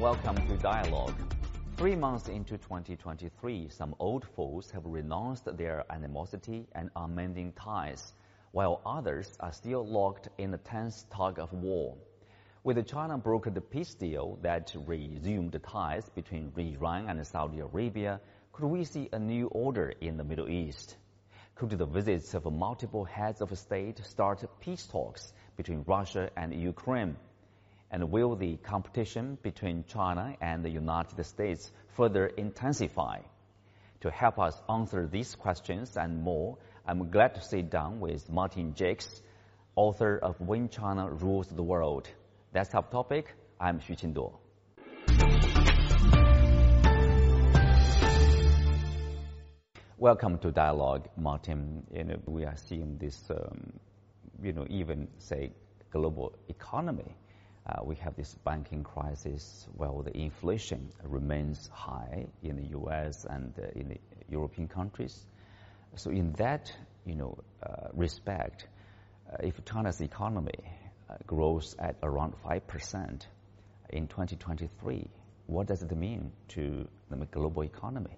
welcome to Dialogue. Three months into 2023, some old foes have renounced their animosity and are mending ties, while others are still locked in a tense tug of war. With China brokered the peace deal that resumed ties between Iran and Saudi Arabia, could we see a new order in the Middle East? Could the visits of multiple heads of state start peace talks between Russia and Ukraine? And will the competition between China and the United States further intensify? To help us answer these questions and more, I'm glad to sit down with Martin Jacques, author of When China Rules the World. That's our topic. I'm Xu Qinduo. Welcome to Dialogue, Martin. You know, we are seeing this, um, you know, even say global economy. Uh, we have this banking crisis. Well, the inflation remains high in the U.S. and uh, in the European countries. So, in that, you know, uh, respect, uh, if China's economy uh, grows at around five percent in 2023, what does it mean to the global economy?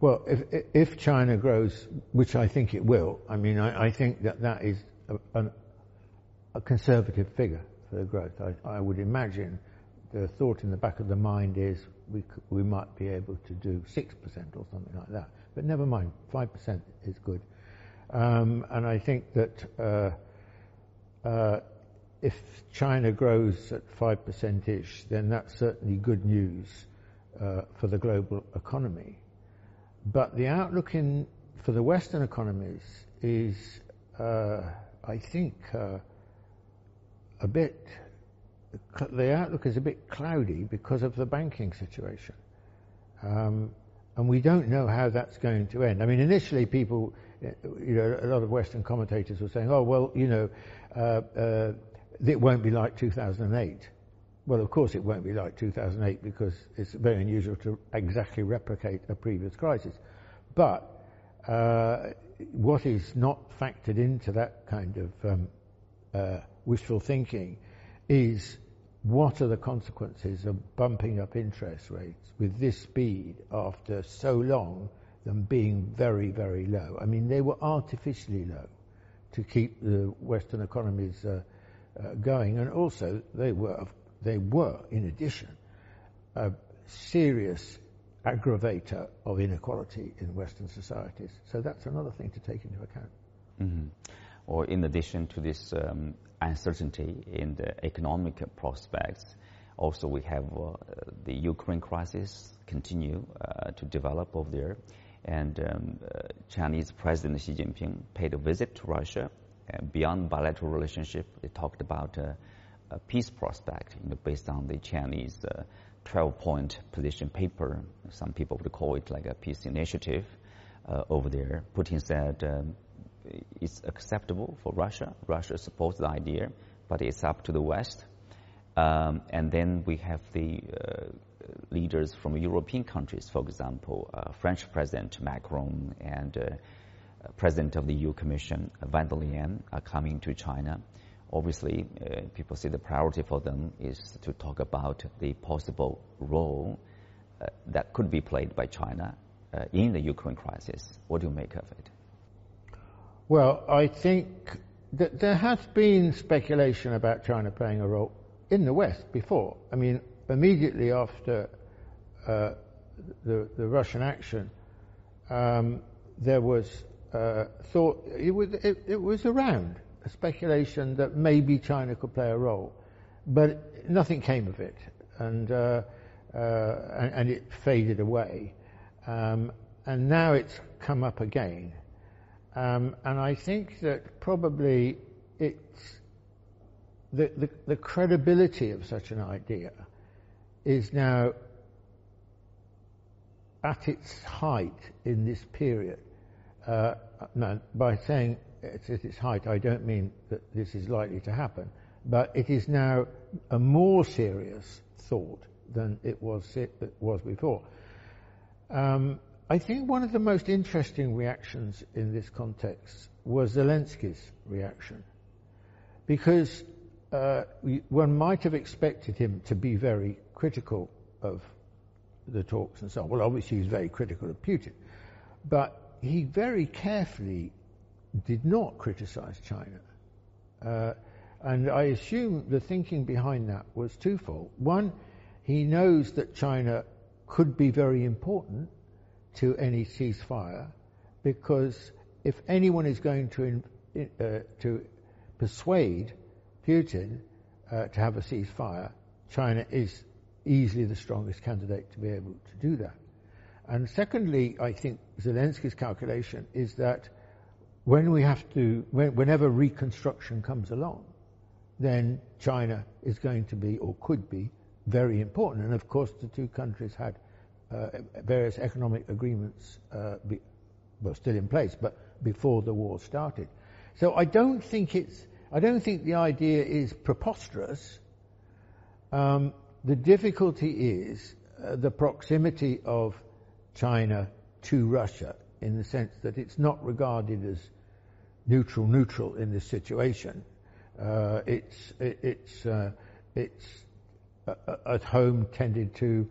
Well, if, if China grows, which I think it will, I mean, I, I think that that is a, a, conservative figure for the growth. I, I, would imagine the thought in the back of the mind is we, we might be able to do 6% or something like that. But never mind, 5% is good. Um, and I think that uh, uh, if China grows at 5% ish, then that's certainly good news uh, for the global economy. But the outlook in, for the Western economies is, uh, I think, uh, a bit, the outlook is a bit cloudy because of the banking situation. Um, and we don't know how that's going to end. I mean, initially people, you know, a lot of Western commentators were saying, oh, well, you know, uh, uh it won't be like 2008. Well, of course it won't be like 2008 because it's very unusual to exactly replicate a previous crisis. But uh, what is not factored into that kind of um, uh, wishful thinking is what are the consequences of bumping up interest rates with this speed after so long them being very, very low? I mean, they were artificially low to keep the Western economies uh, uh, going, and also they were, they were, in addition, a serious aggravator of inequality in Western societies. So that's another thing to take into account. Mm-hmm. Or in addition to this um, uncertainty in the economic prospects, also we have uh, the Ukraine crisis continue uh, to develop over there. And um, uh, Chinese President Xi Jinping paid a visit to Russia. And beyond bilateral relationship, they talked about uh, a peace prospect, you know, based on the Chinese 12-point uh, position paper. Some people would call it like a peace initiative uh, over there. Putin said um, it's acceptable for Russia. Russia supports the idea, but it's up to the West. Um, and then we have the uh, leaders from European countries, for example, uh, French President Macron and uh, President of the EU Commission, Van der Leyen, are coming to China obviously, uh, people see the priority for them is to talk about the possible role uh, that could be played by China uh, in the Ukraine crisis. What do you make of it? Well, I think that there has been speculation about China playing a role in the West before. I mean, immediately after uh, the, the Russian action, um, there was uh, thought it was, it, it was around a speculation that maybe China could play a role, but nothing came of it, and uh, uh, and, and, it faded away, um, and now it's come up again, um, and I think that probably it's the, the, the credibility of such an idea is now at its height in this period. Uh, no, by saying it's at its height, I don't mean that this is likely to happen, but it is now a more serious thought than it was, it was before. Um, I think one of the most interesting reactions in this context was Zelensky's reaction, because uh, one might have expected him to be very critical of the talks and so on. Well, obviously he's very critical of Putin, but he very carefully did not criticize China. Uh, and I assume the thinking behind that was twofold. One, he knows that China could be very important to any ceasefire because if anyone is going to uh, to persuade Putin uh, to have a ceasefire, China is easily the strongest candidate to be able to do that. And secondly, I think Zelensky's calculation is that when we have to, when, whenever reconstruction comes along, then China is going to be or could be very important. And of course, the two countries had various economic agreements, uh, be, well, still in place, but before the war started. So I don't think it's, I don't think the idea is preposterous. Um, the difficulty is uh, the proximity of China to Russia in the sense that it's not regarded as neutral neutral in this situation. Uh, it's it, it's uh, it's uh, uh, at home tended to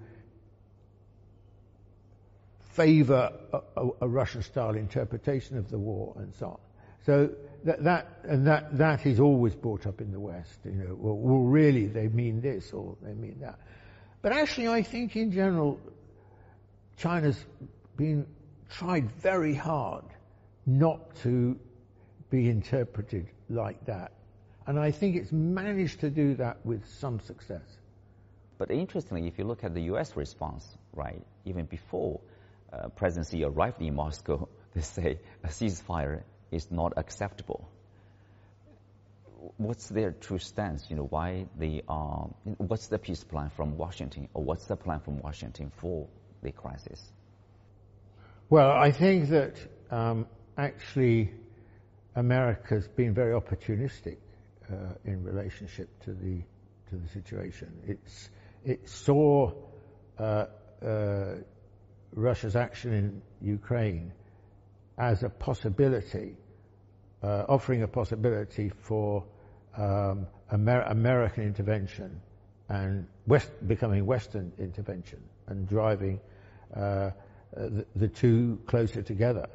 favour a, a, a Russian-style interpretation of the war and so on. So that, that and that that is always brought up in the West. You know, well, well, really they mean this or they mean that. But actually, I think in general, China's been tried very hard not to be interpreted like that. And I think it's managed to do that with some success. But interestingly, if you look at the U.S. response, right, even before uh, President arrived in Moscow, they say a ceasefire is not acceptable. What's their true stance? You know, why they are, what's the peace plan from Washington, or what's the plan from Washington for the crisis? Well, I think that um, actually America's been very opportunistic uh, in relationship to the to the situation. It's it saw uh, uh, Russia's action in Ukraine as a possibility, uh, offering a possibility for um, Amer- American intervention and West, becoming Western intervention and driving uh, the, the, two closer together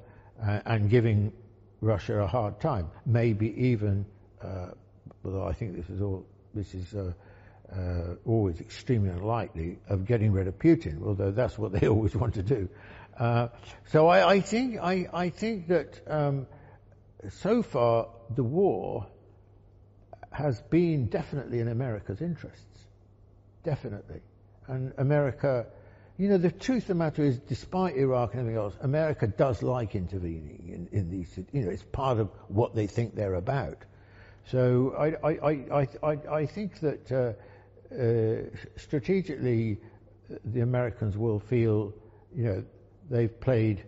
uh, and giving Russia a hard time. Maybe even, uh, although I think this is all this is uh, always extremely unlikely of getting rid of Putin, although that's what they always want to do. Uh, so I, I, think I, I think that um, so far the war has been definitely in America's interests, definitely, and America. You know, the truth of the matter is, despite Iraq and everything else, America does like intervening in, in these. You know, it's part of what they think they're about. So I, I, I, I, think that uh, strategically, the Americans will feel, you know, they've played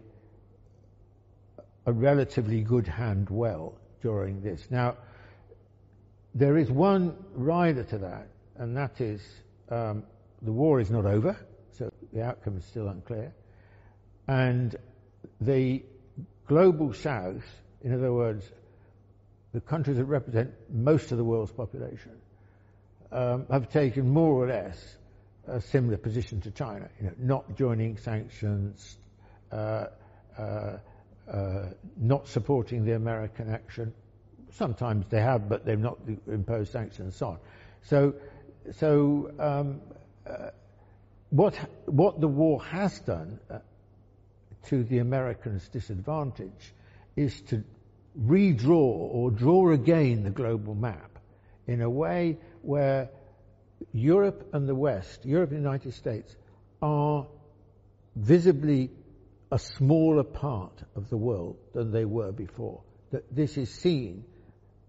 a relatively good hand well during this. Now, there is one rider to that, and that is um, the war is not over, so the outcome is still unclear. And the global south, in other words, the countries that represent most of the world's population, um, have taken more or less a similar position to China, you know, not joining sanctions, uh, uh, uh, not supporting the American action. Sometimes they have, but they've not imposed sanctions and so on. So, so um, uh, what what the war has done uh, to the Americans' disadvantage is to redraw or draw again the global map in a way where Europe and the West, Europe and the United States, are visibly a smaller part of the world than they were before. That this is seen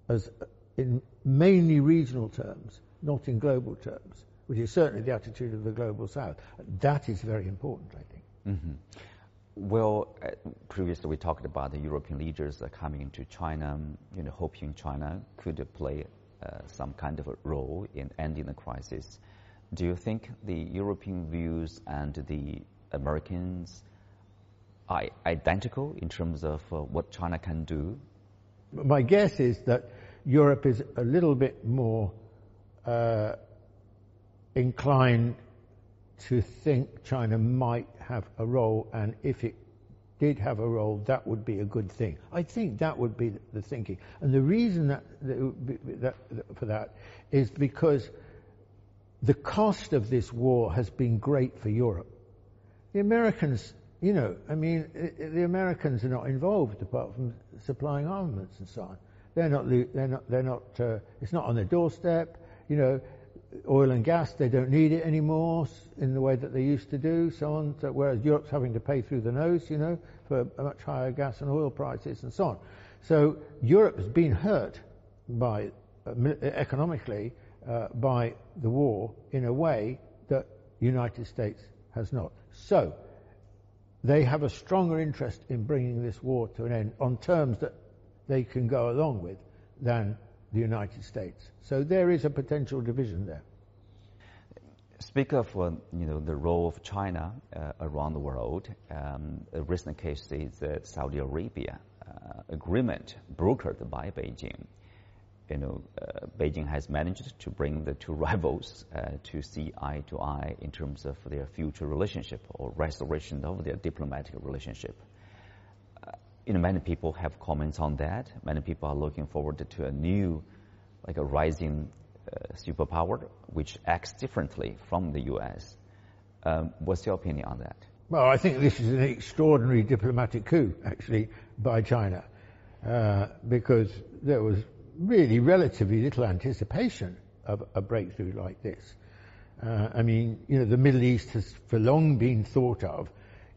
as in mainly regional terms, not in global terms, which is certainly the attitude of the global south. That is very important, I think. Mm-hmm. Well, uh, previously we talked about the European leaders coming into China, you know, hoping China could play some kind of a role in ending the crisis. Do you think the European views and the Americans are identical in terms of uh, what China can do? My guess is that Europe is a little bit more uh, inclined to think China might have a role, and if it did have a role, that would be a good thing. I think that would be the thinking. And the reason that, that, that, for that is because the cost of this war has been great for Europe. The Americans, you know, I mean, the Americans are not involved apart from supplying armaments and so on. They're not, they're not, they're not, uh, it's not on their doorstep. You know, oil and gas, they don't need it anymore in the way that they used to do, so on. So, whereas Europe's having to pay through the nose, you know, for much higher gas and oil prices and so on. So Europe has been hurt by uh, economically uh, by the war in a way that the United States has not. So they have a stronger interest in bringing this war to an end on terms that they can go along with than the United States. So there is a potential division there. Speak of uh, you know the role of China uh, around the world. Um, a recent case is the Saudi Arabia uh, agreement brokered by Beijing. You know, uh, Beijing has managed to bring the two rivals uh, to see eye to eye in terms of their future relationship or restoration of their diplomatic relationship you know, many people have comments on that. Many people are looking forward to a new, like a rising uh, superpower, which acts differently from the U.S. Um, what's your opinion on that? Well, I think this is an extraordinary diplomatic coup, actually, by China, uh, because there was really relatively little anticipation of a breakthrough like this. Uh, I mean, you know, the Middle East has for long been thought of,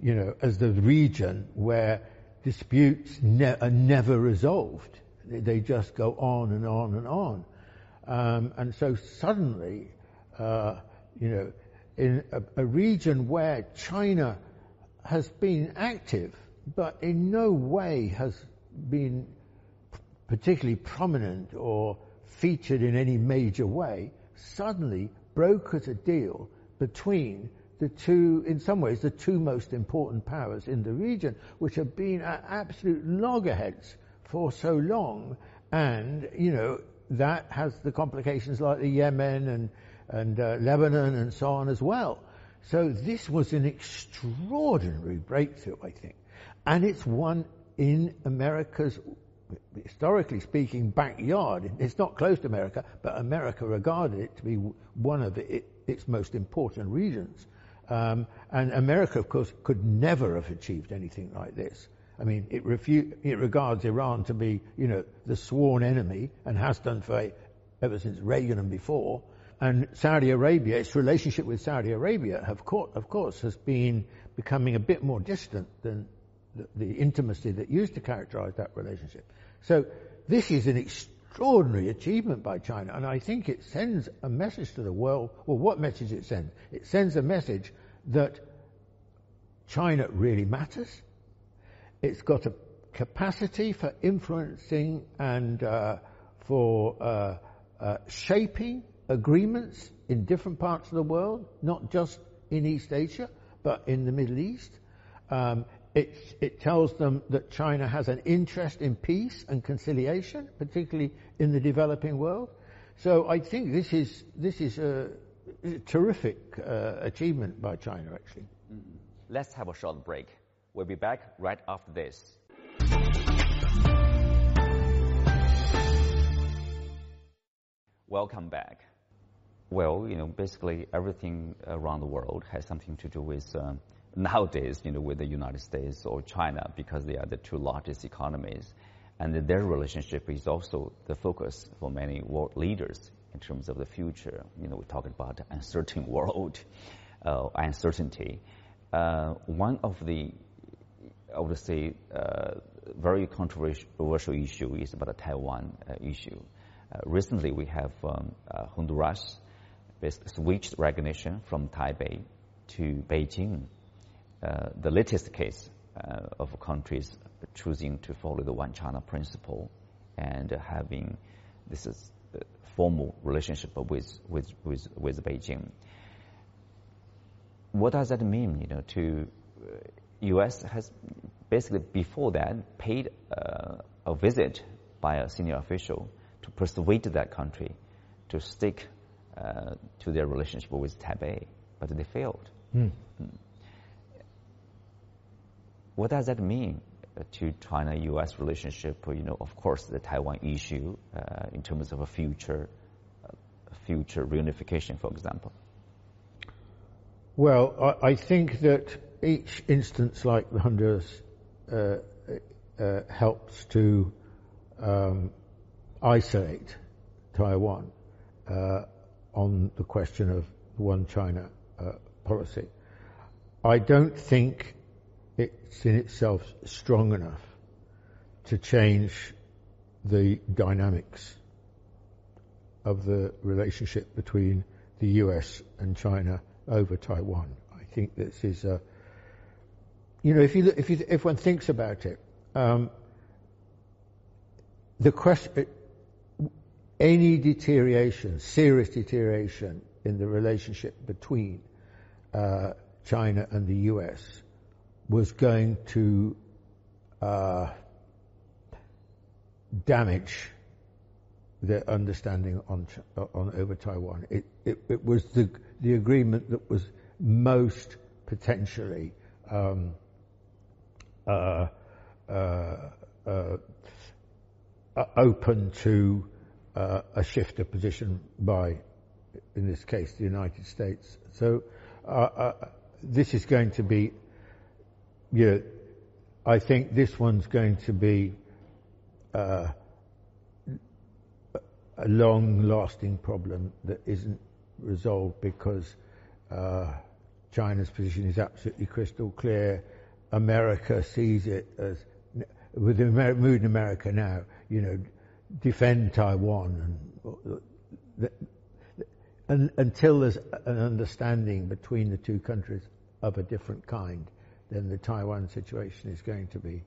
you know, as the region where disputes ne- are never resolved. They, just go on and on and on. Um, and so suddenly, uh, you know, in a, a, region where China has been active, but in no way has been particularly prominent or featured in any major way, suddenly brokers a deal between the two, in some ways, the two most important powers in the region, which have been at absolute loggerheads for so long. And, you know, that has the complications like the Yemen and, and uh, Lebanon and so on as well. So this was an extraordinary breakthrough, I think. And it's one in America's, historically speaking, backyard. It's not close to America, but America regarded it to be one of it, its most important regions. Um, and America, of course, could never have achieved anything like this. I mean, it, refu- it regards Iran to be, you know, the sworn enemy and has done for ever since Reagan and before. And Saudi Arabia, its relationship with Saudi Arabia, course, of course has been becoming a bit more distant than the, the intimacy that used to characterize that relationship. So this is an extraordinary achievement by China, and I think it sends a message to the world. Well, what message it sends? It sends a message that China really matters. It's got a capacity for influencing and uh, for uh, uh, shaping agreements in different parts of the world, not just in East Asia, but in the Middle East. Um, it, it, tells them that China has an interest in peace and conciliation, particularly in the developing world. So I think this is this is a, a terrific uh, achievement by China, actually. Mm-hmm. Let's have a short break. We'll be back right after this. Welcome back. Well, you know, basically everything around the world has something to do with uh, nowadays, you know, with the United States or China because they are the two largest economies. And their relationship is also the focus for many world leaders in terms of the future. You know, we talk about uncertain world, uh, uncertainty. Uh, one of the, I would say, uh, very controversial issue is about the Taiwan uh, issue. Uh, recently, we have um, uh, Honduras switched recognition from Taipei to Beijing. the latest case of countries choosing to follow the one China principle and having this is formal relationship with, with, with, with Beijing. What does that mean, you know, to uh, U.S. has basically before that paid uh, a visit by a senior official to persuade that country to stick uh, to their relationship with Taipei. but they failed. Mm. What does that mean to China-U.S. relationship? You know, of course, the Taiwan issue uh, in terms of a future, uh, future reunification, for example. Well, I, think that each instance like the Honduras uh, uh, helps to um, isolate Taiwan uh, on the question of one China uh, policy. I don't think it's in itself strong enough to change the dynamics of the relationship between the US and China over Taiwan. I think this is a, you know, if you if you if one thinks about it, um, the question, any deterioration, serious deterioration in the relationship between uh, China and the US was going to uh, damage their understanding on, on over Taiwan. It, it, it, was the, the agreement that was most potentially um, uh, uh, uh open to uh, a shift of position by, in this case, the United States. So uh, this is going to be, know, I think this one's going to be uh, a long-lasting problem that isn't resolved because uh, China's position is absolutely crystal clear. America sees it as, with the mood in America now, you know, defend Taiwan and, and until there's an understanding between the two countries of a different kind, then the Taiwan situation is going to be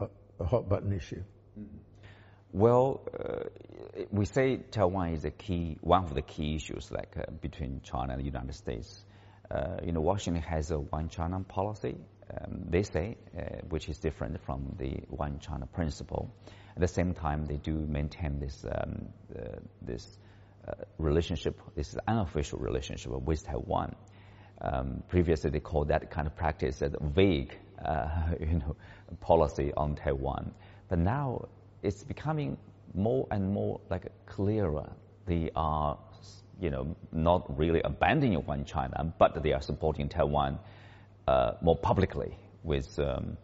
a, a hot button issue. Mm-hmm. Well, uh, we say Taiwan is a key, one of the key issues, like uh, between China and the United States. Uh, you know, Washington has a one China policy. Um, they say, uh, which is different from the one China principle. At the same time, they do maintain this um, uh, this uh, relationship, this unofficial relationship with Taiwan. Um, previously, they called that kind of practice as vague, you know, policy on Taiwan. But now it's becoming more and more like clearer. They are, you know, not really abandoning one China, but they are supporting Taiwan uh, more publicly with um,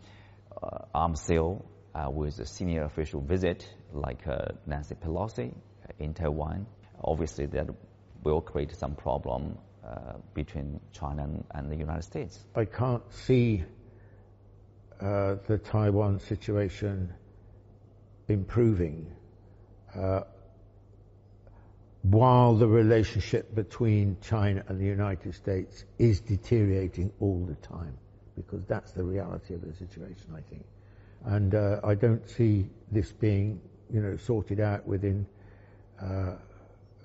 uh, arms sale, uh, with a senior official visit like uh, Nancy Pelosi in Taiwan. Obviously, that will create some problem uh, between China and, and, the United States. I can't see uh, the Taiwan situation improving uh, while the relationship between China and the United States is deteriorating all the time, because that's the reality of the situation, I think. And uh, I don't see this being, you know, sorted out within uh,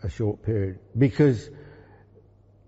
a short period, because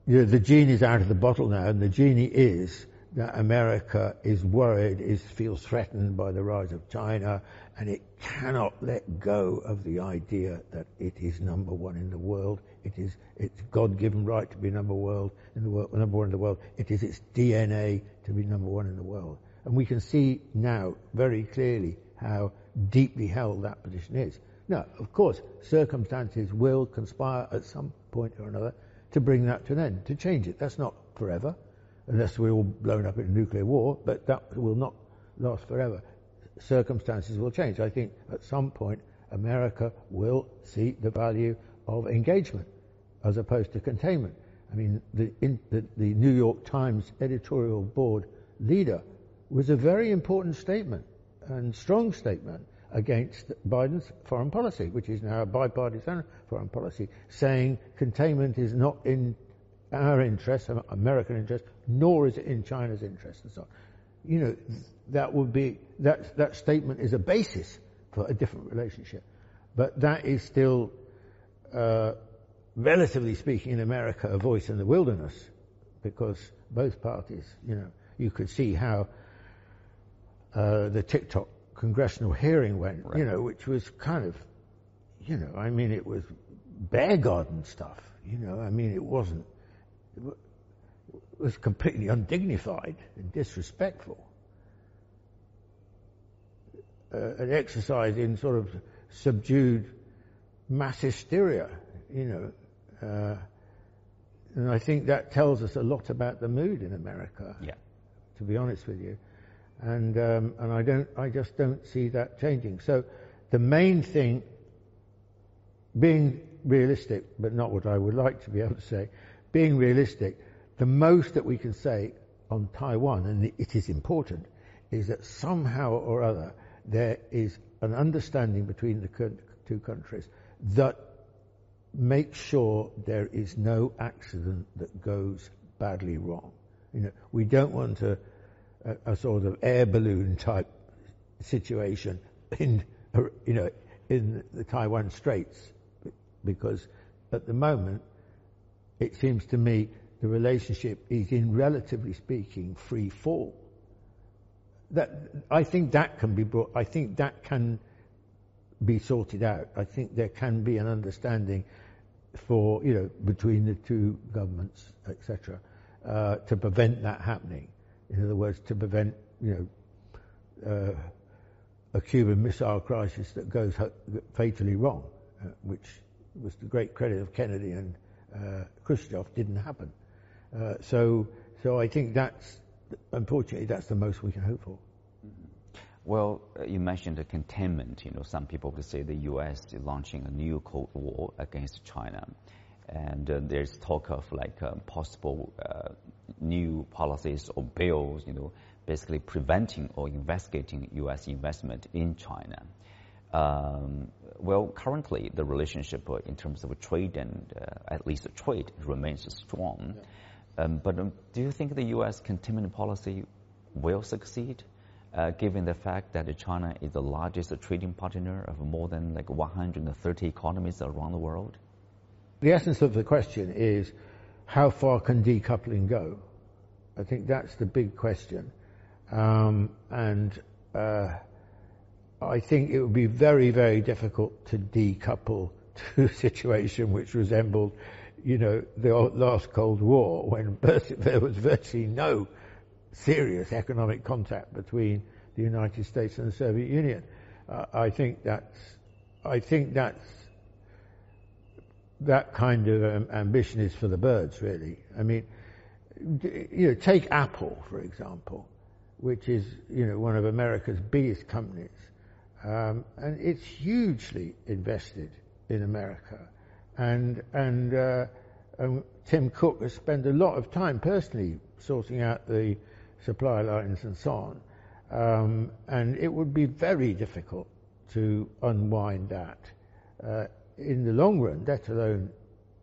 you know, the genie is out of the bottle now, and the genie is that America is worried, is feels threatened by the rise of China, and it cannot let go of the idea that it is number one in the world. It is its God-given right to be number world in the world, number one in the world. It is its DNA to be number one in the world, and we can see now very clearly how deeply held that position is. Now, of course, circumstances will conspire at some point or another to bring that to an end, to change it. That's not forever, unless we're all blown up in a nuclear war, but that will not last forever circumstances will change. I think at some point America will see the value of engagement as opposed to containment. I mean, the, in, the, the New York Times editorial board leader was a very important statement and strong statement against Biden's foreign policy, which is now a bipartisan foreign policy, saying containment is not in our interest, American interest, nor is it in China's interest, and so on. You know, that would be that that statement is a basis for a different relationship. But that is still, uh, relatively speaking, in America, a voice in the wilderness, because both parties, you know, you could see how uh, the TikTok congressional hearing went, right. you know, which was kind of, you know, I mean, it was bear garden stuff, you know, I mean, it wasn't. It was completely undignified and disrespectful. Uh, an exercise in sort of subdued mass hysteria, you know. Uh, and I think that tells us a lot about the mood in America. Yeah. To be honest with you, and um, and I don't, I just don't see that changing. So, the main thing, being realistic, but not what I would like to be able to say, being realistic, the most that we can say on Taiwan, and it is important, is that somehow or other there is an understanding between the two countries that makes sure there is no accident that goes badly wrong. You know, we don't want a, a, a sort of air balloon type situation in, you know, in the Taiwan Straits, because at the moment it seems to me the relationship is in relatively speaking free fall. That I think that can be brought. I think that can be sorted out. I think there can be an understanding for you know between the two governments, etc., uh, to prevent that happening. In other words, to prevent you know uh, a Cuban Missile Crisis that goes fatally wrong, uh, which was the great credit of Kennedy and uh, Khrushchev, didn't happen. Uh, so, so I think that's unfortunately that's the most we can hope for. Well, uh, you mentioned the containment. You know, some people would say the U.S. is launching a new Cold War against China, and uh, there's talk of like possible uh, new policies or bills. You know, basically preventing or investigating U.S. investment in China. Um, well, currently the relationship uh, in terms of trade and uh, at least trade remains strong. Yeah. Um, but um, do you think the U.S. containment policy will succeed? uh, given the fact that China is the largest trading partner of more than like 130 economies around the world? The essence of the question is how far can decoupling go? I think that's the big question. Um, and uh, I think it would be very, very difficult to decouple to a situation which resembled, you know, the last Cold War when there was virtually no serious economic contact between the United States and the Soviet Union. Uh, I think that's, I think that's, that kind of um, ambition is for the birds, really. I mean, you know, take Apple, for example, which is, you know, one of America's biggest companies. Um, and it's hugely invested in America. And, and, uh, and Tim Cook has spent a lot of time personally sorting out the supply lines and so on. Um, and it would be very difficult to unwind that uh, in the long run, let alone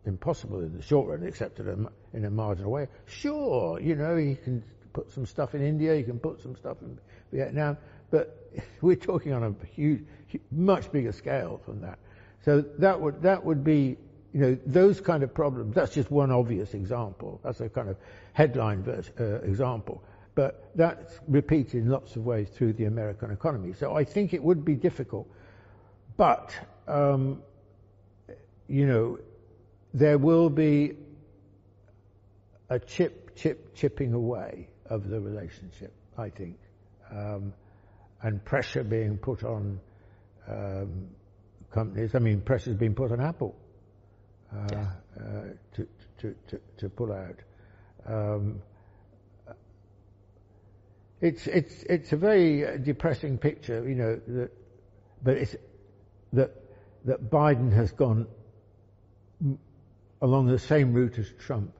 impossible in the short run, except in a, in a marginal way. Sure, you know, you can put some stuff in India, you can put some stuff in Vietnam, but we're talking on a huge, much bigger scale than that. So that would that would be, you know, those kind of problems. That's just one obvious example. That's a kind of headline verse, uh, example. But that's repeated in lots of ways through the American economy. So I think it would be difficult. But, um, you know, there will be a chip, chip, chipping away of the relationship, I think, um, and pressure being put on um, companies. I mean, pressure has been put on Apple uh, uh, to, to, to, to, pull out. Um, it's it's it's a very depressing picture, you know. That, but it's that that Biden has gone along the same route as Trump,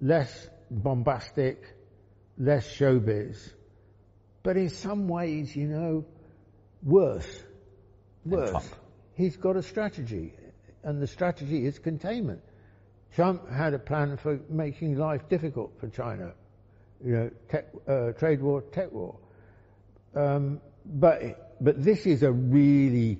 less bombastic, less showbiz, but in some ways, you know, worse. Worse. He's got a strategy, and the strategy is containment. Trump had a plan for making life difficult for China you know, tech, uh, trade war, tech war. Um, but but this is a really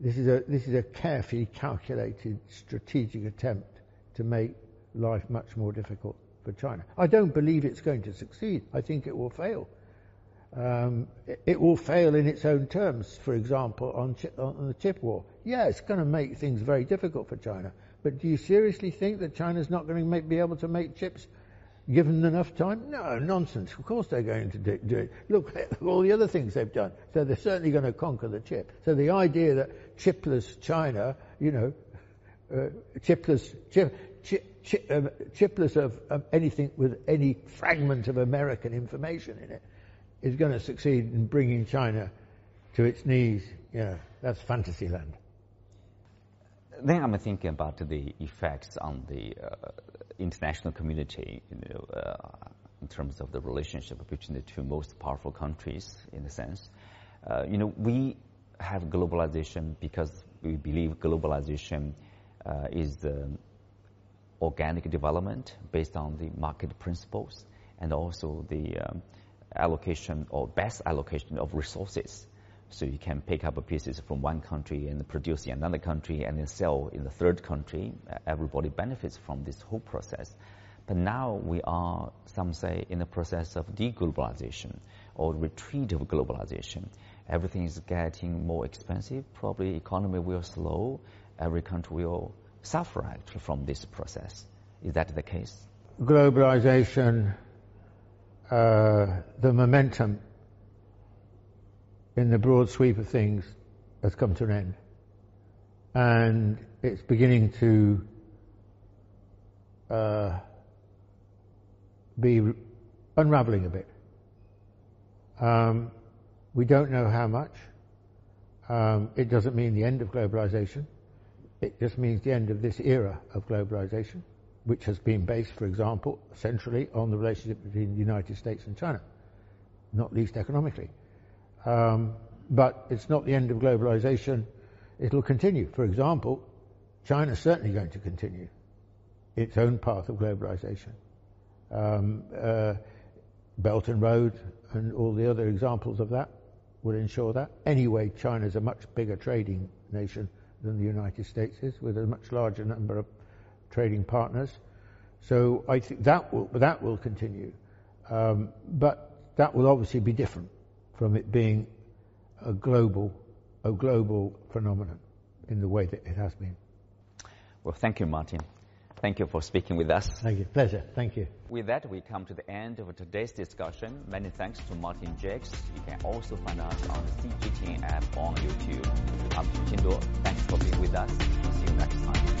this is a this is a carefully calculated strategic attempt to make life much more difficult for China. I don't believe it's going to succeed. I think it will fail. Um, it, it, will fail in its own terms. For example, on, on the chip war, yeah, it's going to make things very difficult for China. But do you seriously think that China's not going to be able to make chips Given enough time? No, nonsense. Of course they're going to do, do it. Look at all the other things they've done. So they're certainly going to conquer the chip. So the idea that chipless China, you know, uh, chipless, chip, chip, chip, uh, chipless of, of anything with any fragment of American information in it is going to succeed in bringing China to its knees. You know, that's fantasy land. Then I'm thinking about the effects on the uh, international community, you know, uh, in terms of the relationship between the two most powerful countries, in a sense. Uh, you know, we have globalization because we believe globalization uh, is the organic development based on the market principles and also the um, allocation or best allocation of resources. So you can pick up pieces from one country and produce in another country and then sell in the third country. Everybody benefits from this whole process. But now we are, some say, in the process of deglobalization or retreat of globalization. Everything is getting more expensive. Probably economy will slow. Every country will suffer actually from this process. Is that the case? Globalization, uh, the momentum in the broad sweep of things has come to an end. And it's beginning to uh, be unraveling a bit. Um, we don't know how much. Um, it doesn't mean the end of globalization. It just means the end of this era of globalization, which has been based, for example, centrally on the relationship between the United States and China, not least economically. Um, but it's not the end of globalization. It'll continue. For example, China's certainly going to continue its own path of globalization. Um, uh, Belt and Road and all the other examples of that will ensure that. Anyway, China's a much bigger trading nation than the United States is, with a much larger number of trading partners. So I think that will that will continue, um, but that will obviously be different from it being a global a global phenomenon in the way that it has been. Well, thank you, Martin. Thank you for speaking with us. Thank you. Pleasure. Thank you. With that, we come to the end of today's discussion. Many thanks to Martin Jacques. You can also find us on the CGTN app on YouTube. I'm Tim Thanks for being with us. See you next time.